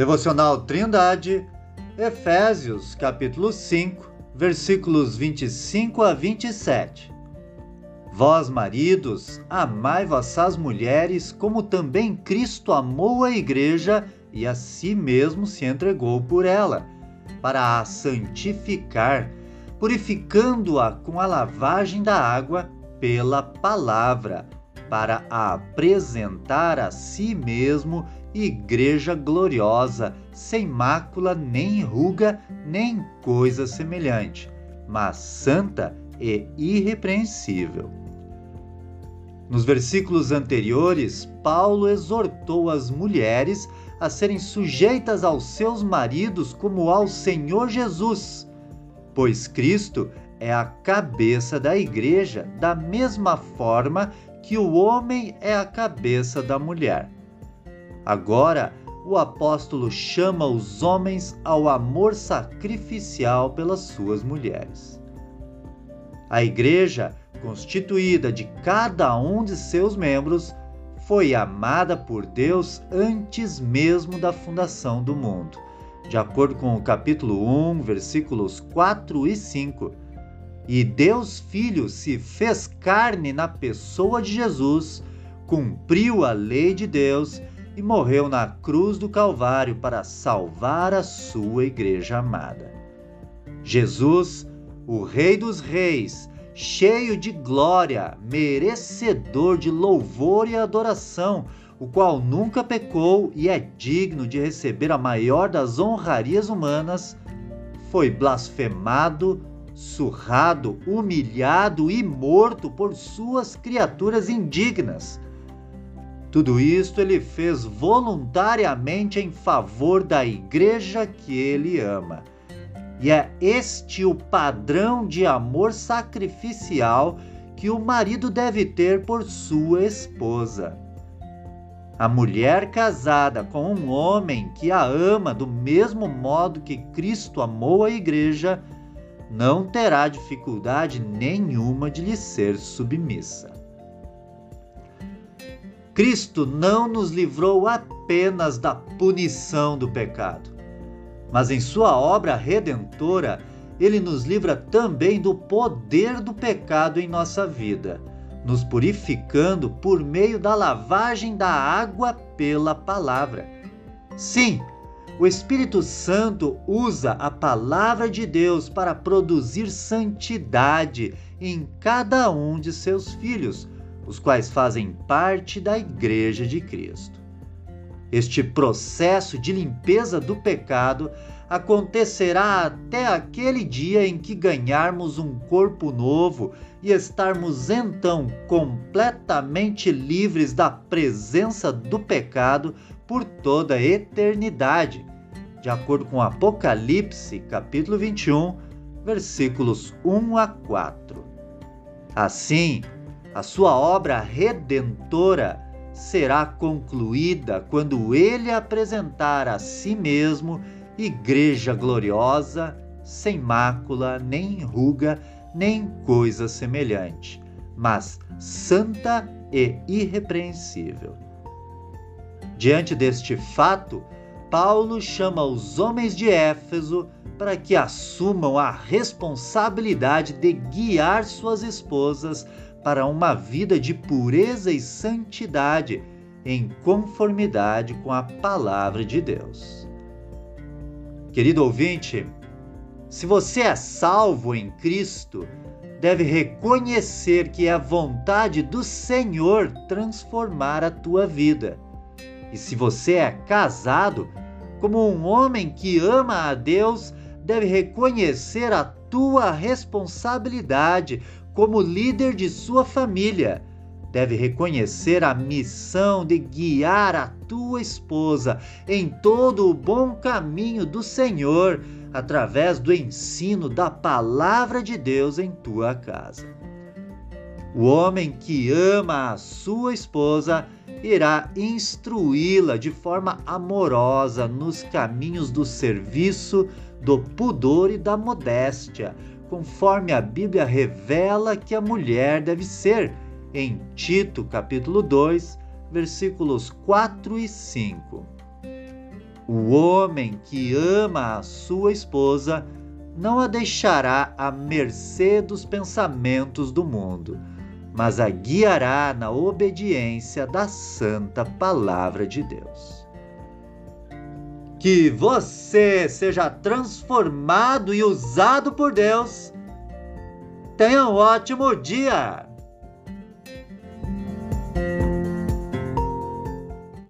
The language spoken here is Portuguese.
Devocional Trindade, Efésios, capítulo 5, versículos 25 a 27. Vós, maridos, amai vossas mulheres, como também Cristo amou a igreja e a si mesmo se entregou por ela, para a santificar, purificando-a com a lavagem da água pela palavra, para apresentar a si mesmo igreja gloriosa, sem mácula, nem ruga, nem coisa semelhante, mas santa e irrepreensível. Nos versículos anteriores, Paulo exortou as mulheres a serem sujeitas aos seus maridos como ao Senhor Jesus, pois Cristo é a cabeça da igreja, da mesma forma que o homem é a cabeça da mulher. Agora, o apóstolo chama os homens ao amor sacrificial pelas suas mulheres. A igreja, constituída de cada um de seus membros, foi amada por Deus antes mesmo da fundação do mundo, de acordo com o capítulo 1, versículos 4 e 5. E Deus Filho se fez carne na pessoa de Jesus, cumpriu a lei de Deus e morreu na cruz do Calvário para salvar a sua igreja amada. Jesus, o Rei dos Reis, cheio de glória, merecedor de louvor e adoração, o qual nunca pecou e é digno de receber a maior das honrarias humanas, foi blasfemado, surrado, humilhado e morto por suas criaturas indignas tudo isto ele fez voluntariamente em favor da igreja que ele ama. E é este o padrão de amor sacrificial que o marido deve ter por sua esposa. A mulher casada com um homem que a ama do mesmo modo que Cristo amou a igreja não terá dificuldade nenhuma de lhe ser submissa. Cristo não nos livrou apenas da punição do pecado, mas em sua obra redentora, ele nos livra também do poder do pecado em nossa vida, nos purificando por meio da lavagem da água pela palavra. Sim, o Espírito Santo usa a palavra de Deus para produzir santidade em cada um de seus filhos os quais fazem parte da Igreja de Cristo. Este processo de limpeza do pecado acontecerá até aquele dia em que ganharmos um corpo novo e estarmos então completamente livres da presença do pecado por toda a eternidade, de acordo com Apocalipse, capítulo 21, versículos 1 a 4. Assim, a sua obra redentora será concluída quando ele apresentar a si mesmo igreja gloriosa, sem mácula, nem ruga, nem coisa semelhante, mas santa e irrepreensível. Diante deste fato, Paulo chama os homens de Éfeso para que assumam a responsabilidade de guiar suas esposas para uma vida de pureza e santidade em conformidade com a palavra de Deus. Querido ouvinte, se você é salvo em Cristo, deve reconhecer que é a vontade do Senhor transformar a tua vida. E se você é casado, como um homem que ama a Deus, deve reconhecer a tua responsabilidade como líder de sua família, deve reconhecer a missão de guiar a tua esposa em todo o bom caminho do Senhor, através do ensino da palavra de Deus em tua casa. O homem que ama a sua esposa irá instruí-la de forma amorosa nos caminhos do serviço, do pudor e da modéstia, conforme a Bíblia revela que a mulher deve ser, em Tito capítulo 2, versículos 4 e 5. O homem que ama a sua esposa não a deixará à mercê dos pensamentos do mundo, mas a guiará na obediência da santa palavra de Deus. Que você seja transformado e usado por Deus. Tenha um ótimo dia!